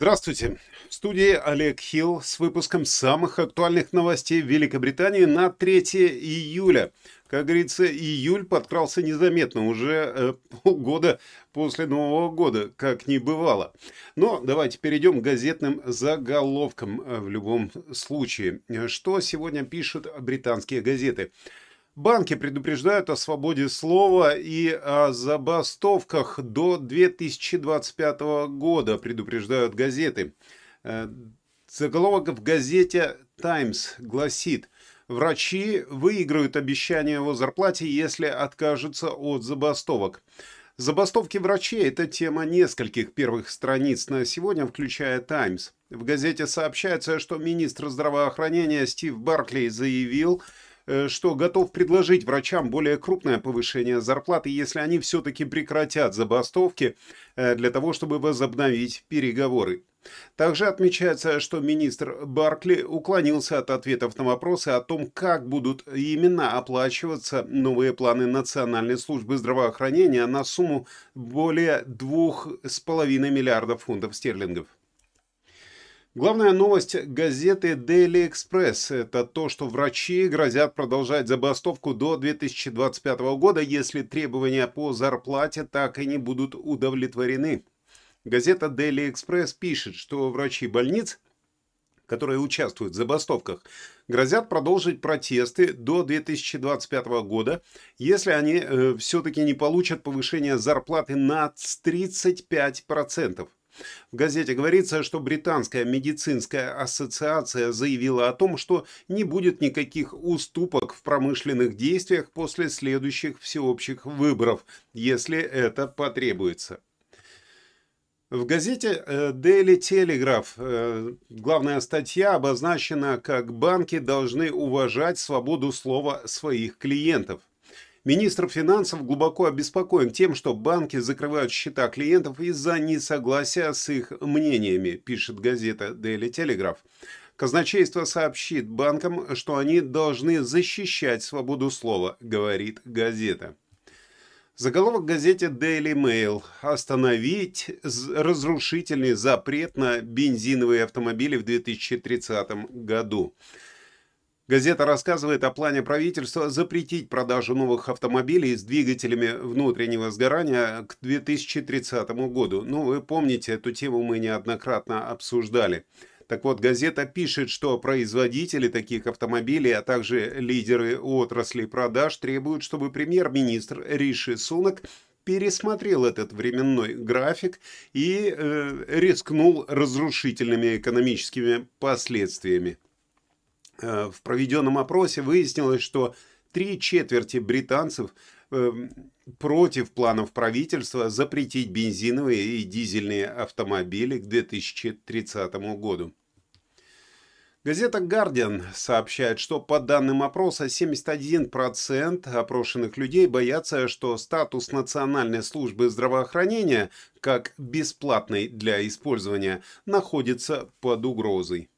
Здравствуйте. В студии Олег Хилл с выпуском самых актуальных новостей Великобритании на 3 июля. Как говорится, июль подкрался незаметно, уже э, полгода после Нового года, как не бывало. Но давайте перейдем к газетным заголовкам э, в любом случае. Что сегодня пишут британские газеты? Банки предупреждают о свободе слова и о забастовках до 2025 года, предупреждают газеты. Э, заголовок в газете «Таймс» гласит «Врачи выиграют обещание о зарплате, если откажутся от забастовок». Забастовки врачей – это тема нескольких первых страниц на сегодня, включая «Таймс». В газете сообщается, что министр здравоохранения Стив Баркли заявил – что готов предложить врачам более крупное повышение зарплаты, если они все-таки прекратят забастовки э, для того, чтобы возобновить переговоры. Также отмечается, что министр Баркли уклонился от ответов на вопросы о том, как будут именно оплачиваться новые планы Национальной службы здравоохранения на сумму более 2,5 миллиардов фунтов стерлингов. Главная новость газеты Daily Express – это то, что врачи грозят продолжать забастовку до 2025 года, если требования по зарплате так и не будут удовлетворены. Газета Daily Express пишет, что врачи больниц, которые участвуют в забастовках, грозят продолжить протесты до 2025 года, если они э, все-таки не получат повышение зарплаты на 35%. В газете говорится, что Британская медицинская ассоциация заявила о том, что не будет никаких уступок в промышленных действиях после следующих всеобщих выборов, если это потребуется. В газете э, Daily Telegraph э, главная статья обозначена как «Банки должны уважать свободу слова своих клиентов». Министр финансов глубоко обеспокоен тем, что банки закрывают счета клиентов из-за несогласия с их мнениями, пишет газета Daily Telegraph. Казначейство сообщит банкам, что они должны защищать свободу слова, говорит газета. Заголовок газете Daily Mail «Остановить разрушительный запрет на бензиновые автомобили в 2030 году». Газета рассказывает о плане правительства запретить продажу новых автомобилей с двигателями внутреннего сгорания к 2030 году. Ну, вы помните, эту тему мы неоднократно обсуждали. Так вот, газета пишет, что производители таких автомобилей, а также лидеры отрасли продаж требуют, чтобы премьер-министр Риши Сунак пересмотрел этот временной график и э, рискнул разрушительными экономическими последствиями. Э, в проведенном опросе выяснилось, что три четверти британцев эм, против планов правительства запретить бензиновые и дизельные автомобили к 2030 году. Газета «Гардиан» сообщает, что по данным опроса 71% опрошенных людей боятся, что статус Национальной службы здравоохранения, как бесплатной для использования, находится под угрозой.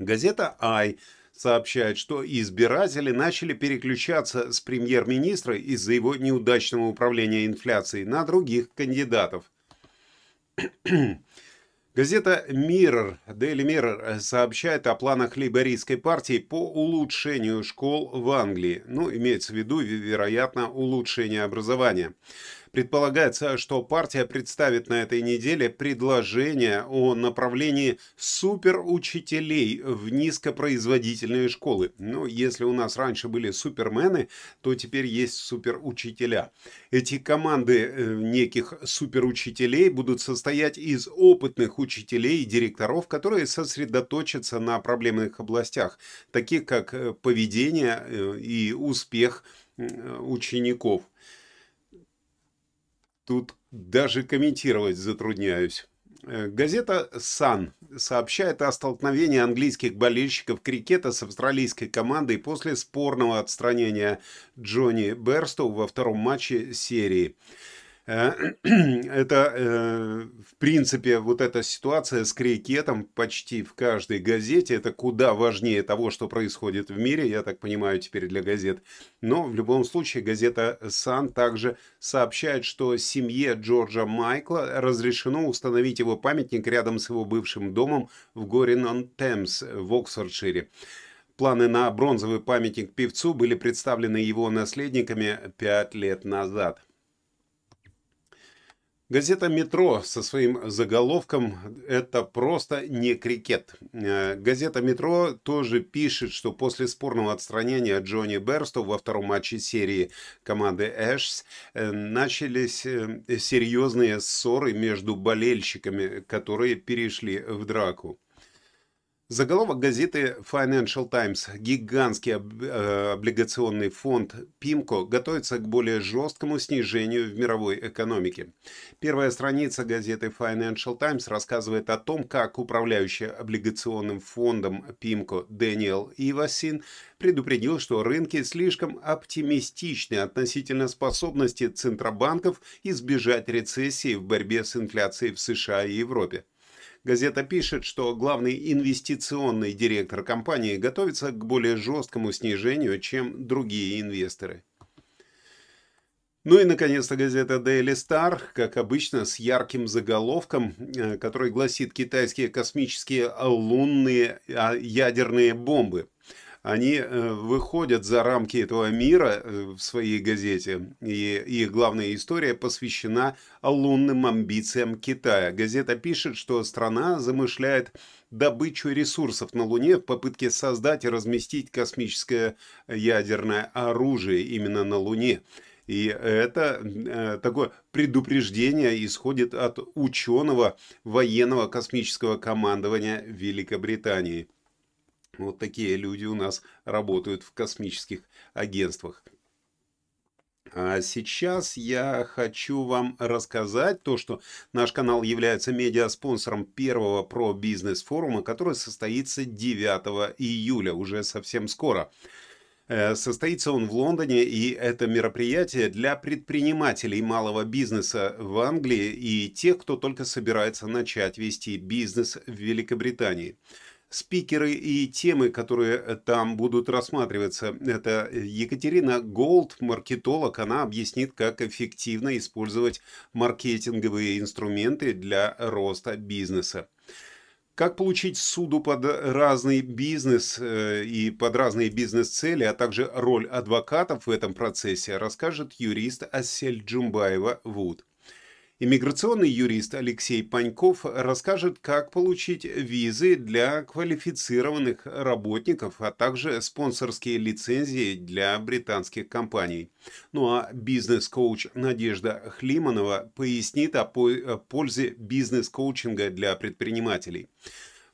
Газета «Ай» сообщает, что избиратели начали переключаться с премьер-министра из-за его неудачного управления инфляцией на других кандидатов. Газета Mirror, Daily Mirror сообщает о планах лейбористской партии по улучшению школ в Англии. Ну, имеется в виду, вероятно, улучшение образования. Предполагается, что партия представит на этой неделе предложение о направлении суперучителей в низкопроизводительные школы. Ну, если у нас раньше были супермены, то теперь есть суперучителя. Эти команды э, неких суперучителей будут состоять из опытных учителей и директоров, которые сосредоточатся на проблемных областях, таких как э, поведение э, и успех учеников. Тут даже комментировать затрудняюсь. Э, газета «Сан» сообщает о столкновении английских болельщиков крикета с австралийской командой после спорного отстранения Джонни Берстоу во втором матче серии. Э, это, э, в принципе, вот эта ситуация с крикетом почти в каждой газете. Это куда важнее того, что происходит в мире, я так понимаю, теперь для газет. Но в любом случае газета «Сан» также сообщает, что семье Джорджа Майкла разрешено установить его памятник рядом с его бывшим домом в Горин-он-Темс в Оксфордшире. Планы на бронзовый памятник певцу были представлены его наследниками пять лет назад. Газета «Метро» со своим заголовком «Это просто не крикет». Э, газета «Метро» тоже пишет, что после спорного отстранения Джонни Берсту во втором матче серии команды «Эшс» э, начались э, серьезные ссоры между болельщиками, которые перешли в драку. Заголовок газеты Financial Times. Гигантский э, облигационный фонд PIMCO готовится к более жесткому снижению в мировой экономике. Первая страница газеты Financial Times рассказывает о том, как управляющий облигационным фондом PIMCO Дэниел Ивасин предупредил, что рынки слишком оптимистичны относительно способности центробанков избежать рецессии в борьбе с инфляцией в США и Европе. Газета пишет, что главный инвестиционный директор компании готовится к более жесткому снижению, чем другие инвесторы. Ну и, наконец-то, газета Daily Star, как обычно, с ярким заголовком, э, который гласит «Китайские космические лунные а, ядерные бомбы» они э, выходят за рамки этого мира э, в своей газете, и их главная история посвящена лунным амбициям Китая. Газета пишет, что страна замышляет добычу ресурсов на Луне в попытке создать и разместить космическое ядерное оружие именно на Луне. И это э, такое предупреждение исходит от ученого военного космического командования Великобритании. Вот такие люди у нас работают в космических агентствах. А сейчас я хочу вам рассказать то, что наш канал является медиаспонсором первого про бизнес форума, который состоится 9 июля, уже совсем скоро. Э, состоится он в Лондоне, и это мероприятие для предпринимателей малого бизнеса в Англии и тех, кто только собирается начать вести бизнес в Великобритании спикеры и темы, которые э, там будут рассматриваться. Это Екатерина Голд, маркетолог, она объяснит, как эффективно использовать маркетинговые инструменты для роста бизнеса. Как получить суду под разный бизнес э, и под разные бизнес-цели, а также роль адвокатов в этом процессе, расскажет юрист Асель Джумбаева Вуд. Иммиграционный юрист Алексей Паньков расскажет, как получить визы для квалифицированных работников, а также спонсорские лицензии для британских компаний. Ну а бизнес-коуч Надежда Хлиманова пояснит о пользе бизнес-коучинга для предпринимателей.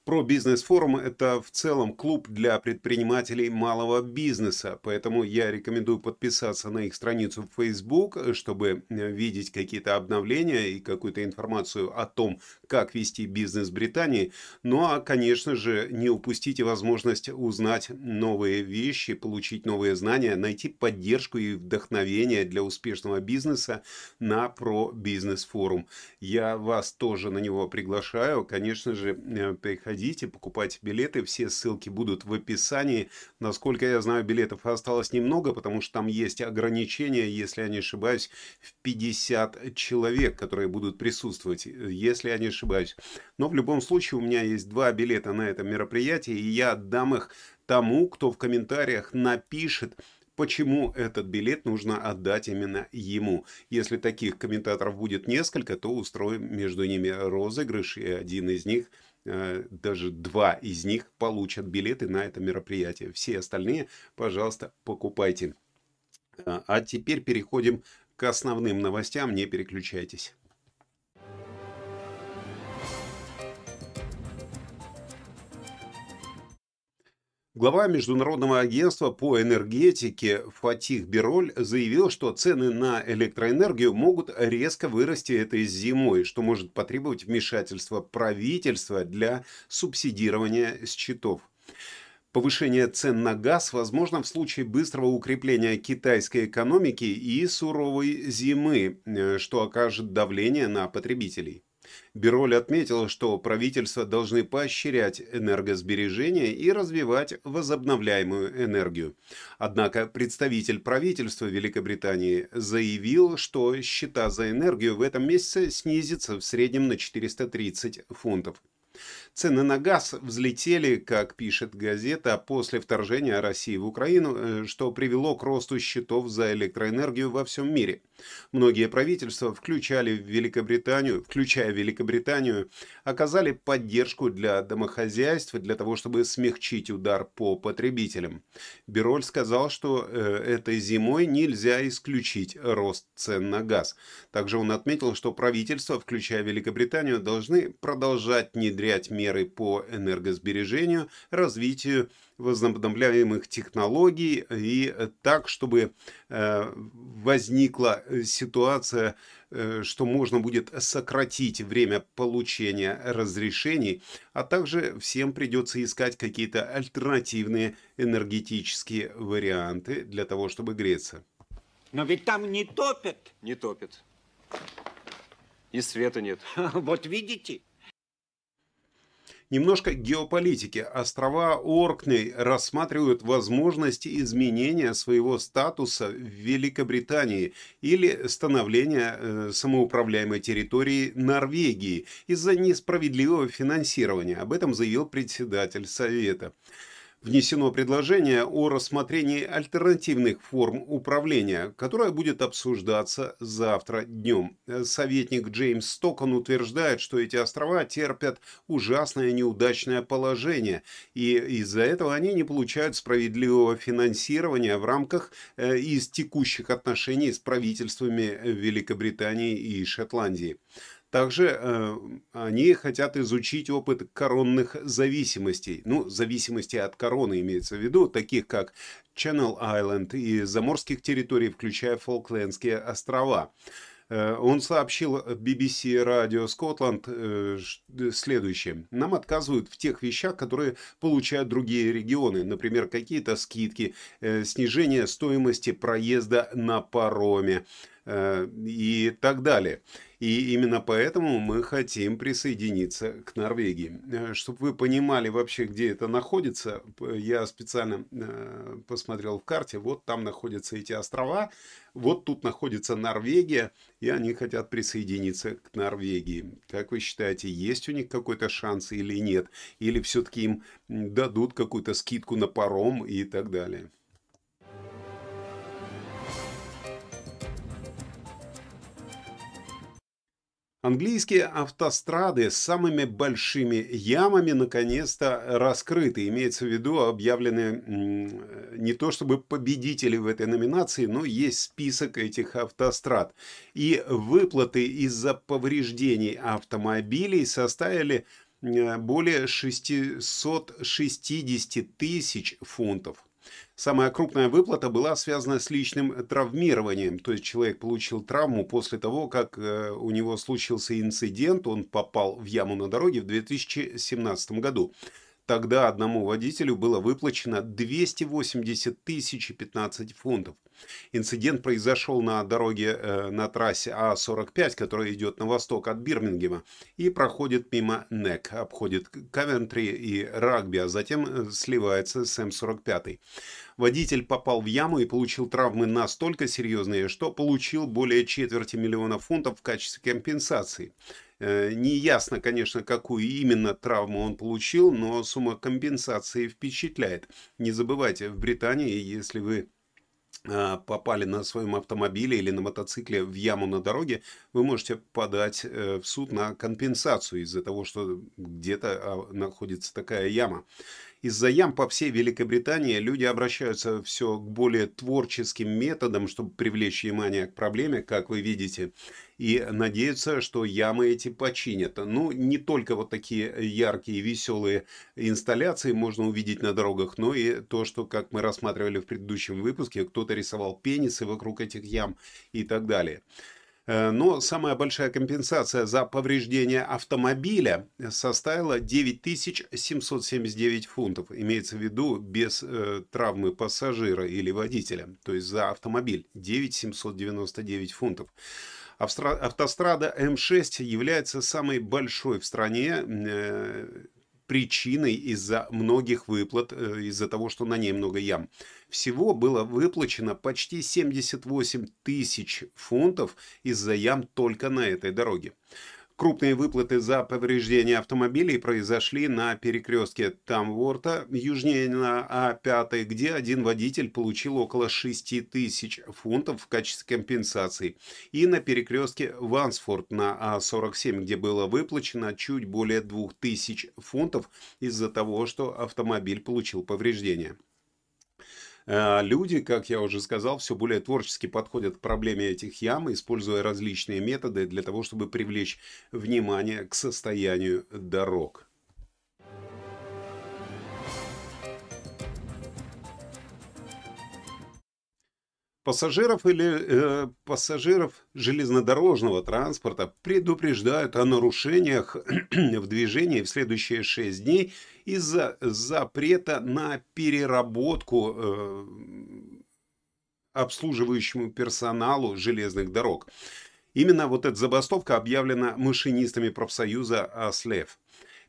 Про бизнес-форум – это в целом клуб для предпринимателей малого бизнеса, поэтому я рекомендую подписаться на их страницу в Facebook, чтобы э, видеть какие-то обновления и какую-то информацию о том, как вести бизнес в Британии. Ну а, конечно же, не упустите возможность узнать новые вещи, получить новые знания, найти поддержку и вдохновение для успешного бизнеса на про бизнес-форум. Я вас тоже на него приглашаю. Конечно же, э, приходите приходите, покупайте билеты, все ссылки будут в описании. Насколько я знаю, билетов осталось немного, потому что там есть ограничения, если я не ошибаюсь, в 50 человек, которые будут присутствовать, если я не ошибаюсь. Но в любом случае у меня есть два билета на это мероприятие, и я отдам их тому, кто в комментариях напишет, почему этот билет нужно отдать именно ему. Если таких комментаторов будет несколько, то устроим между ними розыгрыш, и один из них – даже два из них получат билеты на это мероприятие. Все остальные, пожалуйста, покупайте. Э, а теперь переходим к основным новостям, не переключайтесь. Глава Международного агентства по энергетике Фатих Бироль заявил, что цены на электроэнергию могут резко вырасти этой зимой, что может потребовать вмешательства правительства для субсидирования счетов. Повышение цен на газ возможно в случае быстрого укрепления китайской экономики и суровой зимы, э, что окажет давление на потребителей. Бироль отметил, что правительства должны поощрять энергосбережение и развивать возобновляемую энергию. Однако представитель правительства Великобритании заявил, что счета за энергию в этом месяце снизятся в среднем на 430 фунтов. Цены на газ взлетели, как пишет газета, после вторжения России в Украину, э, что привело к росту счетов за электроэнергию во всем мире. Многие правительства, включали Великобританию, включая Великобританию, оказали поддержку для домохозяйств для того, чтобы смягчить удар по потребителям. Бироль сказал, что э, этой зимой нельзя исключить рост цен на газ. Также он отметил, что правительства, включая Великобританию, должны продолжать внедрять меры меры по энергосбережению, развитию возобновляемых технологий и так, чтобы э, возникла ситуация, э, что можно будет сократить время получения разрешений, а также всем придется искать какие-то альтернативные энергетические варианты для того, чтобы греться. Но ведь там не топят. Не топит. И света нет. Вот видите? Немножко геополитики. Острова Оркней рассматривают возможность изменения своего статуса в Великобритании или становления э, самоуправляемой территории Норвегии из-за несправедливого финансирования. Об этом заявил председатель Совета внесено предложение о рассмотрении альтернативных форм управления, которое будет обсуждаться завтра днем. Советник Джеймс Стокон утверждает, что эти острова терпят ужасное неудачное положение, и из-за этого они не получают справедливого финансирования в рамках э, из текущих отношений с правительствами Великобритании и Шотландии. Также э, они хотят изучить опыт коронных зависимостей. Ну, зависимости от короны имеется в виду, таких как Channel Island и заморских территорий, включая Фолклендские острова. Э, он сообщил BBC Radio Scotland следующее. Нам отказывают в тех вещах, которые получают другие регионы. Например, какие-то скидки, э, снижение стоимости проезда на пароме и так далее. И именно поэтому мы хотим присоединиться к Норвегии. Э, Чтобы вы понимали вообще, где это находится, я специально э, посмотрел в карте. Вот там находятся эти острова, вот тут находится Норвегия, и они хотят присоединиться к Норвегии. Как вы считаете, есть у них какой-то шанс или нет? Или все-таки им дадут какую-то скидку на паром и так далее? Английские автострады с самыми большими ямами наконец-то раскрыты. Имеется в виду объявлены не то чтобы победители в этой номинации, но есть список этих автострад. И выплаты из-за повреждений автомобилей составили более 660 тысяч фунтов. Самая крупная выплата была связана с личным травмированием, то есть человек получил травму после того, как э, у него случился инцидент, он попал в яму на дороге в 2017 году. Тогда одному водителю было выплачено 280 тысяч 15 фунтов. Инцидент произошел на дороге э, на трассе А45, которая идет на восток от Бирмингема и проходит мимо НЕК, обходит Кавентри и Рагби, а затем э, сливается с М45. Водитель попал в яму и получил травмы настолько серьезные, что получил более четверти миллиона фунтов в качестве компенсации. Э, не ясно, конечно, какую именно травму он получил, но сумма компенсации впечатляет. Не забывайте, в Британии, если вы попали на своем автомобиле или на мотоцикле в яму на дороге, вы можете подать э, в суд на компенсацию из-за того, что где-то а, находится такая яма. Из-за ям по всей Великобритании люди обращаются все к более творческим методам, чтобы привлечь внимание к проблеме, как вы видите, и надеются, что ямы эти починят. Ну, не только вот такие яркие, веселые инсталляции можно увидеть на дорогах, но и то, что, как мы рассматривали в предыдущем выпуске, кто-то рисовал пенисы вокруг этих ям и так далее. Э, но самая большая компенсация за повреждение автомобиля составила 9779 фунтов. Имеется в виду без э, травмы пассажира или водителя. То есть за автомобиль 9799 фунтов. Автострада М6 является самой большой в стране э, причиной из-за многих выплат, э, из-за того, что на ней много ям. Всего было выплачено почти 78 тысяч фунтов из-за ям только на этой дороге. Крупные выплаты за повреждение автомобилей произошли на перекрестке Тамворта, южнее на А5, где один водитель получил около 6 тысяч фунтов в качестве компенсации, и на перекрестке Вансфорд на А47, где было выплачено чуть более 2000 фунтов из-за того, что автомобиль получил повреждения. Э, люди, как я уже сказал, все более творчески подходят к проблеме этих ям, используя различные методы для того, чтобы привлечь внимание к состоянию дорог. Пассажиров или э, пассажиров железнодорожного транспорта предупреждают о нарушениях в движении в следующие 6 дней из-за запрета на переработку э, обслуживающему персоналу железных дорог. Именно вот эта забастовка объявлена машинистами профсоюза АСЛЕВ.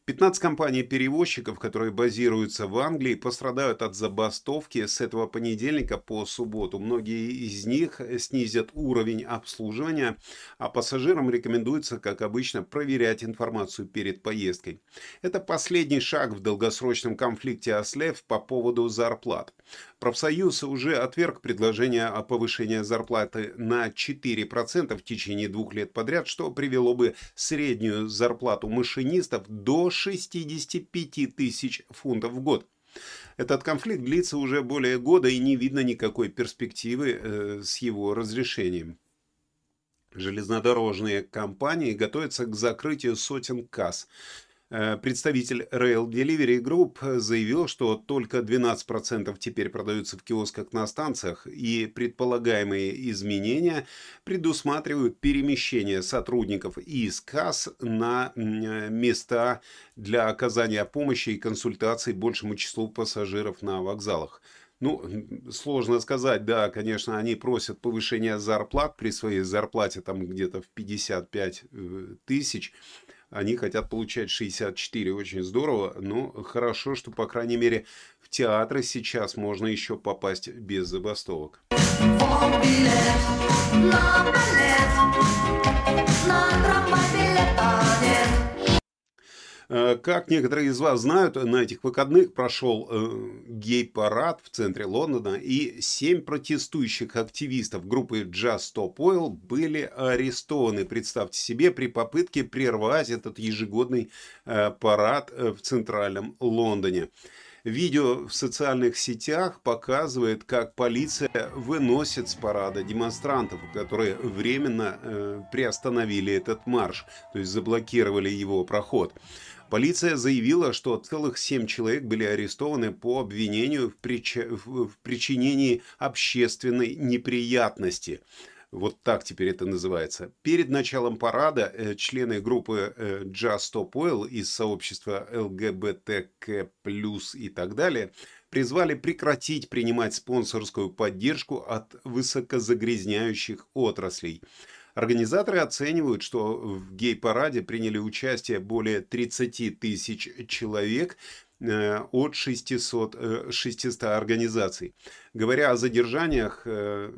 15 компаний-перевозчиков, которые базируются в Англии, пострадают от забастовки с этого понедельника по субботу. Многие из них снизят уровень обслуживания, а пассажирам рекомендуется, как обычно, проверять информацию перед поездкой. Это последний шаг в долгосрочном конфликте ОСЛЕВ по поводу зарплат. Профсоюз уже отверг предложение о повышении зарплаты на 4% в течение двух лет подряд, что привело бы среднюю зарплату машинистов до 65 тысяч фунтов в год. Этот конфликт длится уже более года и не видно никакой перспективы э, с его разрешением. Железнодорожные компании готовятся к закрытию сотен касс. Э, представитель Rail Delivery Group заявил, что только 12% теперь продаются в киосках на станциях, и предполагаемые изменения предусматривают перемещение сотрудников из касс на места для оказания помощи и консультаций большему числу пассажиров на вокзалах. Ну, сложно сказать, да, конечно, они просят повышения зарплат при своей зарплате там где-то в 55 э, тысяч они хотят получать 64, очень здорово, но хорошо, что, по крайней мере, в театры сейчас можно еще попасть без забастовок. Э, как некоторые из вас знают, на этих выходных прошел э, гей-парад в центре Лондона, и семь протестующих активистов группы Just Stop Oil были арестованы, представьте себе, при попытке прервать этот ежегодный э, парад в центральном Лондоне. Видео в социальных сетях показывает, как полиция выносит с парада демонстрантов, которые временно э, приостановили этот марш, то есть заблокировали его проход. Полиция заявила, что целых семь человек были арестованы по обвинению в, прич... в причинении общественной неприятности. Вот так теперь это называется. Перед началом парада э, члены группы Just Stop Oil из сообщества ЛГБТК+, и так далее, призвали прекратить принимать спонсорскую поддержку от высокозагрязняющих отраслей. Организаторы оценивают, что в гей-параде приняли участие более 30 тысяч человек э, от 600, 600 организаций. Говоря о задержаниях, э,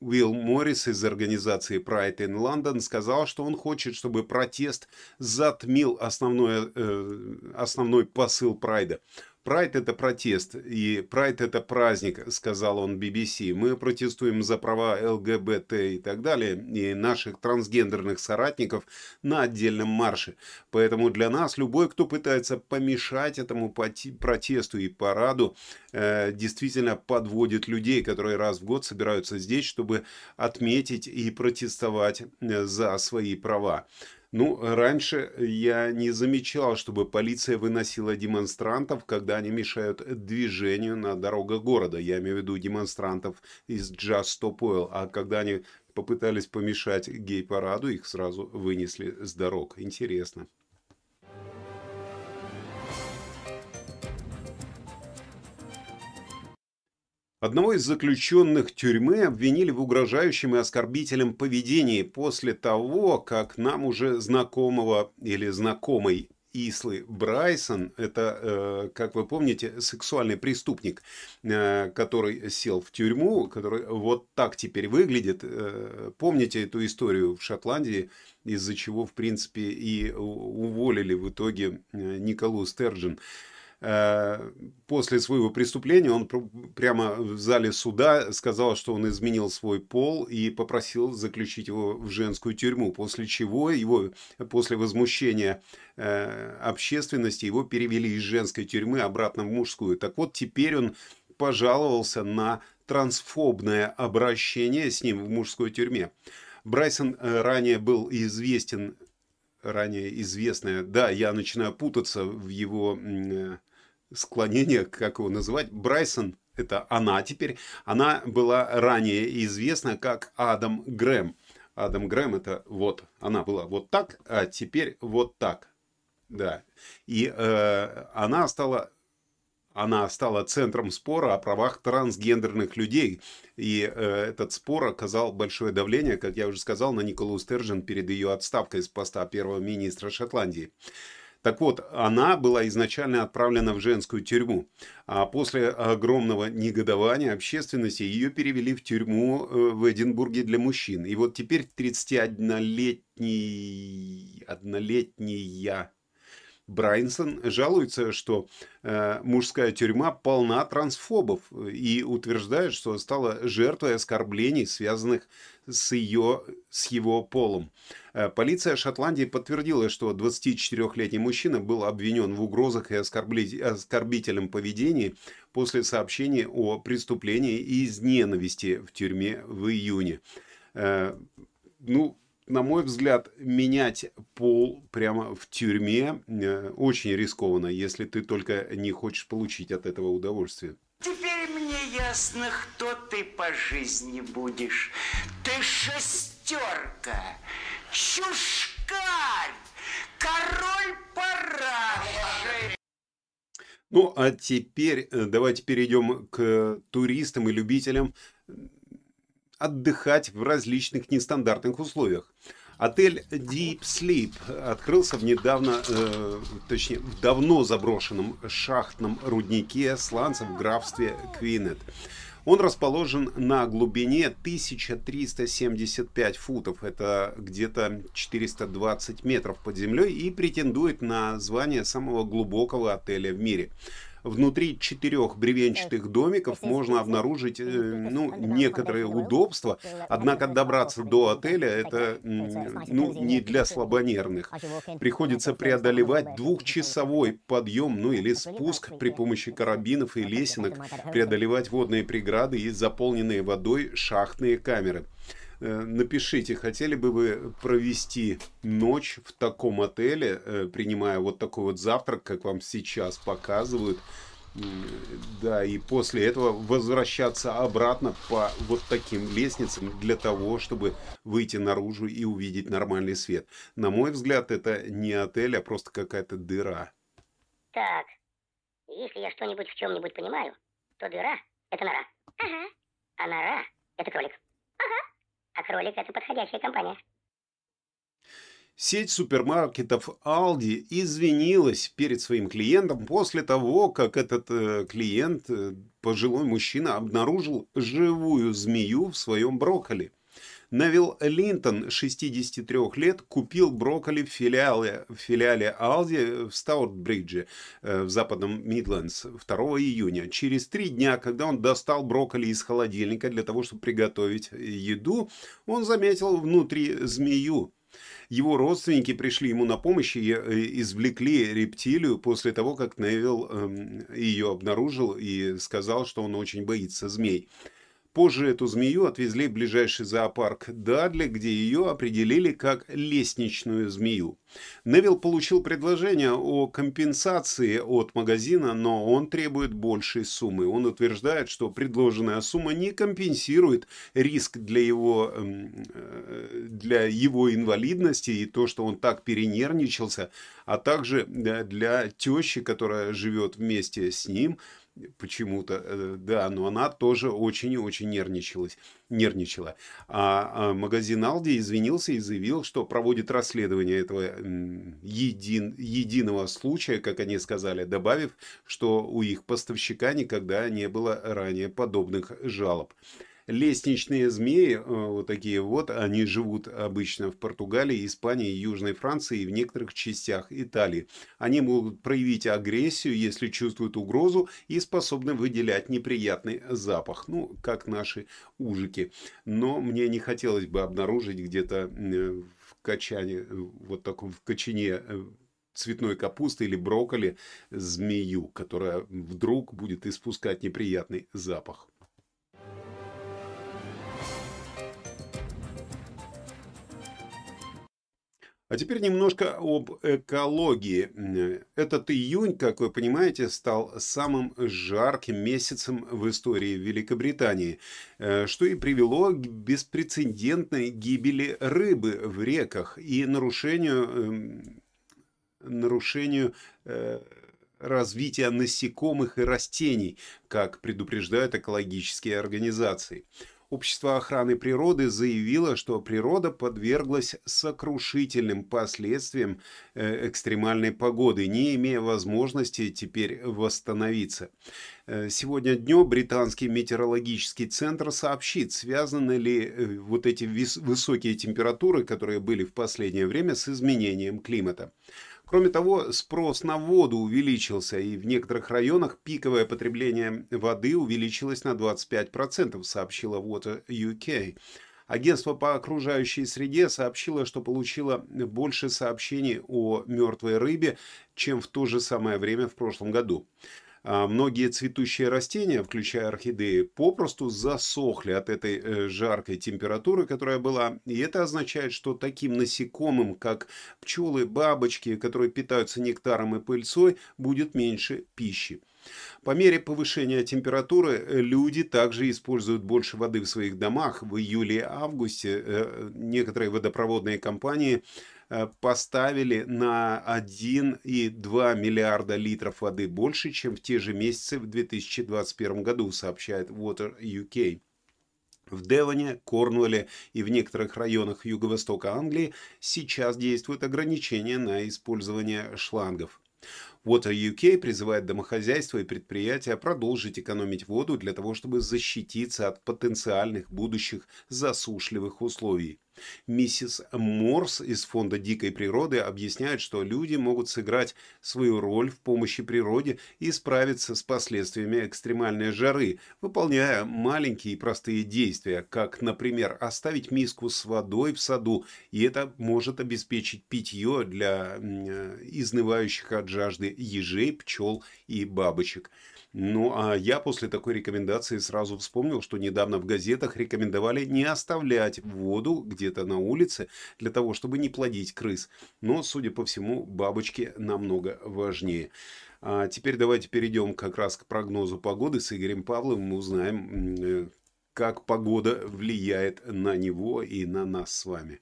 Уилл Моррис из организации Pride in London сказал, что он хочет, чтобы протест затмил основное, э, основной посыл Прайда. Прайд – это протест, и Прайд – это праздник, сказал он BBC. Мы протестуем за права ЛГБТ и так далее, и наших трансгендерных соратников на отдельном марше. Поэтому для нас любой, кто пытается помешать этому протесту и параду, э, действительно подводит людей, которые раз в год собираются здесь, чтобы отметить и протестовать э, за свои права. Ну, раньше я не замечал, чтобы полиция выносила демонстрантов, когда они мешают движению на дорогах города. Я имею в виду демонстрантов из Just Stop Oil. А когда они попытались помешать гей-параду, их сразу вынесли с дорог. Интересно. Одного из заключенных тюрьмы обвинили в угрожающем и оскорбительном поведении после того, как нам уже знакомого или знакомой Ислы Брайсон, это, э, как вы помните, сексуальный преступник, э, который сел в тюрьму, который вот так теперь выглядит. Э, помните эту историю в Шотландии, из-за чего, в принципе, и уволили в итоге Николу Стерджин. Э, после своего преступления он прямо в зале суда сказал, что он изменил свой пол и попросил заключить его в женскую тюрьму, после чего его, после возмущения э, общественности, его перевели из женской тюрьмы обратно в мужскую. Так вот, теперь он пожаловался на трансфобное обращение с ним в мужской тюрьме. Брайсон э, ранее был известен, ранее известная, да, я начинаю путаться в его склонение, как его называть, Брайсон, это она теперь, она была ранее известна как Адам Грэм. Адам Грэм это вот, она была вот так, а теперь вот так. Да. И э, она стала она стала центром спора о правах трансгендерных людей. И э, этот спор оказал большое давление, как я уже сказал, на Николу Стержен перед ее отставкой с поста первого министра Шотландии. Так вот, она была изначально отправлена в женскую тюрьму, а после огромного негодования общественности ее перевели в тюрьму э, в Эдинбурге для мужчин. И вот теперь 31-летний, однолетняя Брайнсон жалуется, что э, мужская тюрьма полна трансфобов и утверждает, что стала жертвой оскорблений, связанных с, ее, с его полом. Э, полиция Шотландии подтвердила, что 24-летний мужчина был обвинен в угрозах и оскорбительном поведении после сообщения о преступлении из ненависти в тюрьме в июне. Э, ну, на мой взгляд, менять пол прямо в тюрьме э, очень рискованно, если ты только не хочешь получить от этого удовольствие. Мне ясно, кто ты по жизни будешь. Ты шестерка, чушкарь, король параши. Ну, а теперь э, давайте перейдем к туристам и любителям отдыхать в различных нестандартных условиях. Отель Deep Sleep открылся в недавно, э, точнее, в давно заброшенном шахтном руднике сланцев в графстве Квинет. Он расположен на глубине 1375 футов, это где-то 420 метров под землей, и претендует на звание самого глубокого отеля в мире. Внутри четырех бревенчатых домиков можно обнаружить э, ну, некоторые удобства, однако добраться до отеля это ну, не для слабонервных. Приходится преодолевать двухчасовой подъем, ну или спуск при помощи карабинов и лесенок, преодолевать водные преграды и заполненные водой шахтные камеры. Э, напишите, хотели бы вы провести ночь в таком отеле, э, принимая вот такой вот завтрак, как вам сейчас показывают. Да, и после этого возвращаться обратно по вот таким лестницам для того, чтобы выйти наружу и увидеть нормальный свет. На мой взгляд, это не отель, а просто какая-то дыра. Так, если я что-нибудь в чем-нибудь понимаю, то дыра – это нора. Ага. А нора – это кролик. Ага а кролик – это подходящая компания. Сеть супермаркетов Aldi извинилась перед своим клиентом после того, как этот э, клиент, э, пожилой мужчина, обнаружил живую змею в своем брокколи. Невил Линтон, 63 лет, купил брокколи в филиале, в филиале Aldi в Стаутбридже э, в западном Мидлендс 2 июня. Через три дня, когда он достал брокколи из холодильника для того, чтобы приготовить еду, он заметил внутри змею. Его родственники пришли ему на помощь и э, извлекли рептилию после того, как Невил эм, ее обнаружил и сказал, что он очень боится змей. Позже эту змею отвезли в ближайший зоопарк Дадли, где ее определили как лестничную змею. Невилл получил предложение о компенсации от магазина, но он требует большей суммы. Он утверждает, что предложенная сумма не компенсирует риск для его, эм, э, для его инвалидности и то, что он так перенервничался, а также для тещи, которая живет вместе с ним – почему-то, э, да, но она тоже очень и очень нервничалась, нервничала. А, а магазин Алди извинился и заявил, что проводит расследование этого един, единого случая, как они сказали, добавив, что у их поставщика никогда не было ранее подобных жалоб лестничные змеи, э, вот такие вот, они живут обычно в Португалии, Испании, Южной Франции и в некоторых частях Италии. Они могут проявить агрессию, если чувствуют угрозу и способны выделять неприятный запах, ну, как наши ужики. Но мне не хотелось бы обнаружить где-то э, в качане, э, вот таком в кочане цветной капусты или брокколи змею, которая вдруг будет испускать неприятный запах. А теперь немножко об экологии. Этот июнь, как вы понимаете, стал самым жарким месяцем в истории Великобритании, э, что и привело к беспрецедентной гибели рыбы в реках и нарушению, эм, нарушению э, развития насекомых и растений, как предупреждают экологические организации. Общество охраны природы заявило, что природа подверглась сокрушительным последствиям э, экстремальной погоды, не имея возможности теперь восстановиться. Э, сегодня днем британский метеорологический центр сообщит, связаны ли э, вот эти высокие температуры, которые были в последнее время, с изменением климата. Кроме того, спрос на воду увеличился, и в некоторых районах пиковое потребление воды увеличилось на 25%, сообщила Water UK. Агентство по окружающей среде сообщило, что получило больше сообщений о мертвой рыбе, чем в то же самое время в прошлом году. А многие цветущие растения, включая орхидеи, попросту засохли от этой э, жаркой температуры, которая была. И это означает, что таким насекомым, как пчелы, бабочки, которые питаются нектаром и пыльцой, будет меньше пищи. По мере повышения температуры э, люди также используют больше воды в своих домах. В июле и августе э, некоторые водопроводные компании поставили на 1,2 миллиарда литров воды больше, чем в те же месяцы в 2021 году, сообщает Water UK. В Девоне, Корнуолле и в некоторых районах юго-востока Англии сейчас действуют ограничения на использование шлангов. Water UK призывает домохозяйства и предприятия продолжить экономить воду для того, чтобы защититься от потенциальных будущих засушливых условий. Миссис Морс из Фонда дикой природы объясняет, что люди могут сыграть свою роль в помощи природе и справиться с последствиями экстремальной жары, выполняя маленькие и простые действия, как, например, оставить миску с водой в саду, и это может обеспечить питье для э, изнывающих от жажды ежей, пчел и бабочек. Ну, а я после такой рекомендации сразу вспомнил, что недавно в газетах рекомендовали не оставлять воду где-то на улице для того, чтобы не плодить крыс. Но, судя по всему, бабочки намного важнее. А теперь давайте перейдем как раз к прогнозу погоды с Игорем Павловым. Мы узнаем, э, как погода влияет на него и на нас с вами.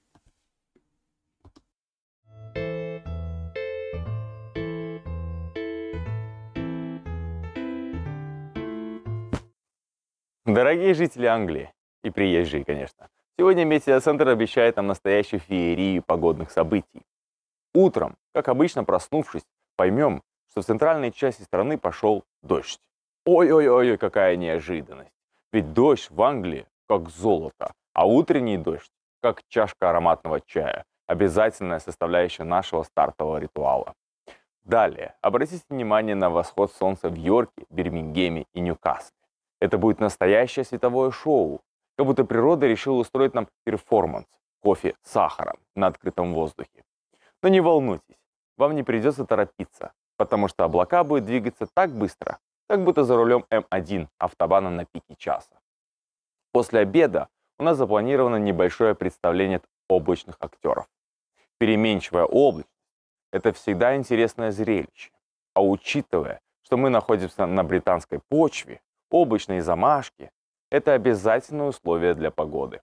Дорогие жители Англии и приезжие, конечно, сегодня Метеоцентр обещает нам настоящую феерию погодных событий. Утром, как обычно проснувшись, поймем, что в центральной части страны пошел дождь. Ой-ой-ой, какая неожиданность. Ведь дождь в Англии как золото, а утренний дождь как чашка ароматного чая, обязательная составляющая нашего стартового ритуала. Далее, обратите внимание на восход солнца в Йорке, Бирмингеме и Ньюкасле. Это будет настоящее световое шоу, как будто природа решила устроить нам перформанс кофе с сахаром на открытом воздухе. Но не волнуйтесь, вам не придется торопиться, потому что облака будут двигаться так быстро, как будто за рулем М1 автобана на пике часа. После обеда у нас запланировано небольшое представление от облачных актеров. Переменчивая облачность – это всегда интересное зрелище. А учитывая, что мы находимся на британской почве, облачные замашки – это обязательное условие для погоды.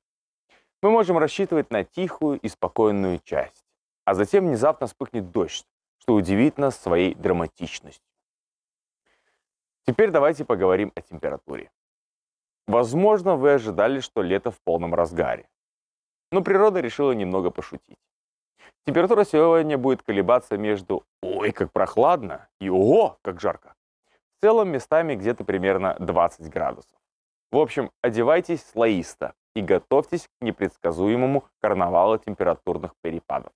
Мы можем рассчитывать на тихую и спокойную часть, а затем внезапно вспыхнет дождь, что удивит нас своей драматичностью. Теперь давайте поговорим о температуре. Возможно, вы ожидали, что лето в полном разгаре. Но природа решила немного пошутить. Температура сегодня будет колебаться между «Ой, как прохладно!» и «Ого, как жарко!». В целом местами где-то примерно 20 градусов. В общем, одевайтесь слоисто и готовьтесь к непредсказуемому карнавалу температурных перепадов.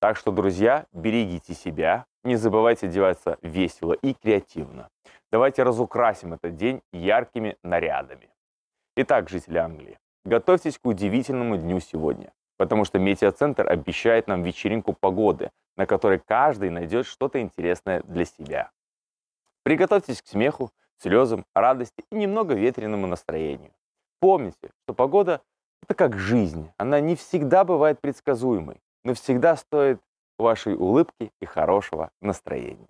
Так что, друзья, берегите себя, не забывайте одеваться весело и креативно. Давайте разукрасим этот день яркими нарядами. Итак, жители Англии, готовьтесь к удивительному дню сегодня, потому что Метеоцентр обещает нам вечеринку погоды, на которой каждый найдет что-то интересное для себя. Приготовьтесь к смеху, слезам, радости и немного ветреному настроению. Помните, что погода – это как жизнь. Она не всегда бывает предсказуемой, но всегда стоит вашей улыбки и хорошего настроения.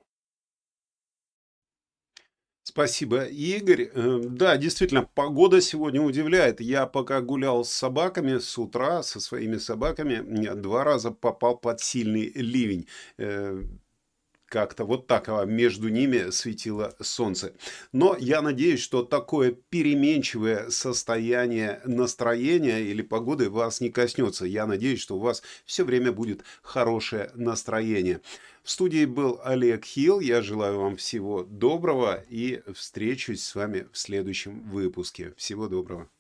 Спасибо, Игорь. Э, Да, действительно, погода сегодня удивляет. Я пока гулял с собаками с утра, со своими собаками, два раза попал под сильный ливень. Как-то вот так а между ними светило солнце. Но я надеюсь, что такое переменчивое состояние настроения или погоды вас не коснется. Я надеюсь, что у вас все время будет хорошее настроение. В студии был Олег Хилл. Я желаю вам всего доброго и встречусь с вами в следующем выпуске. Всего доброго.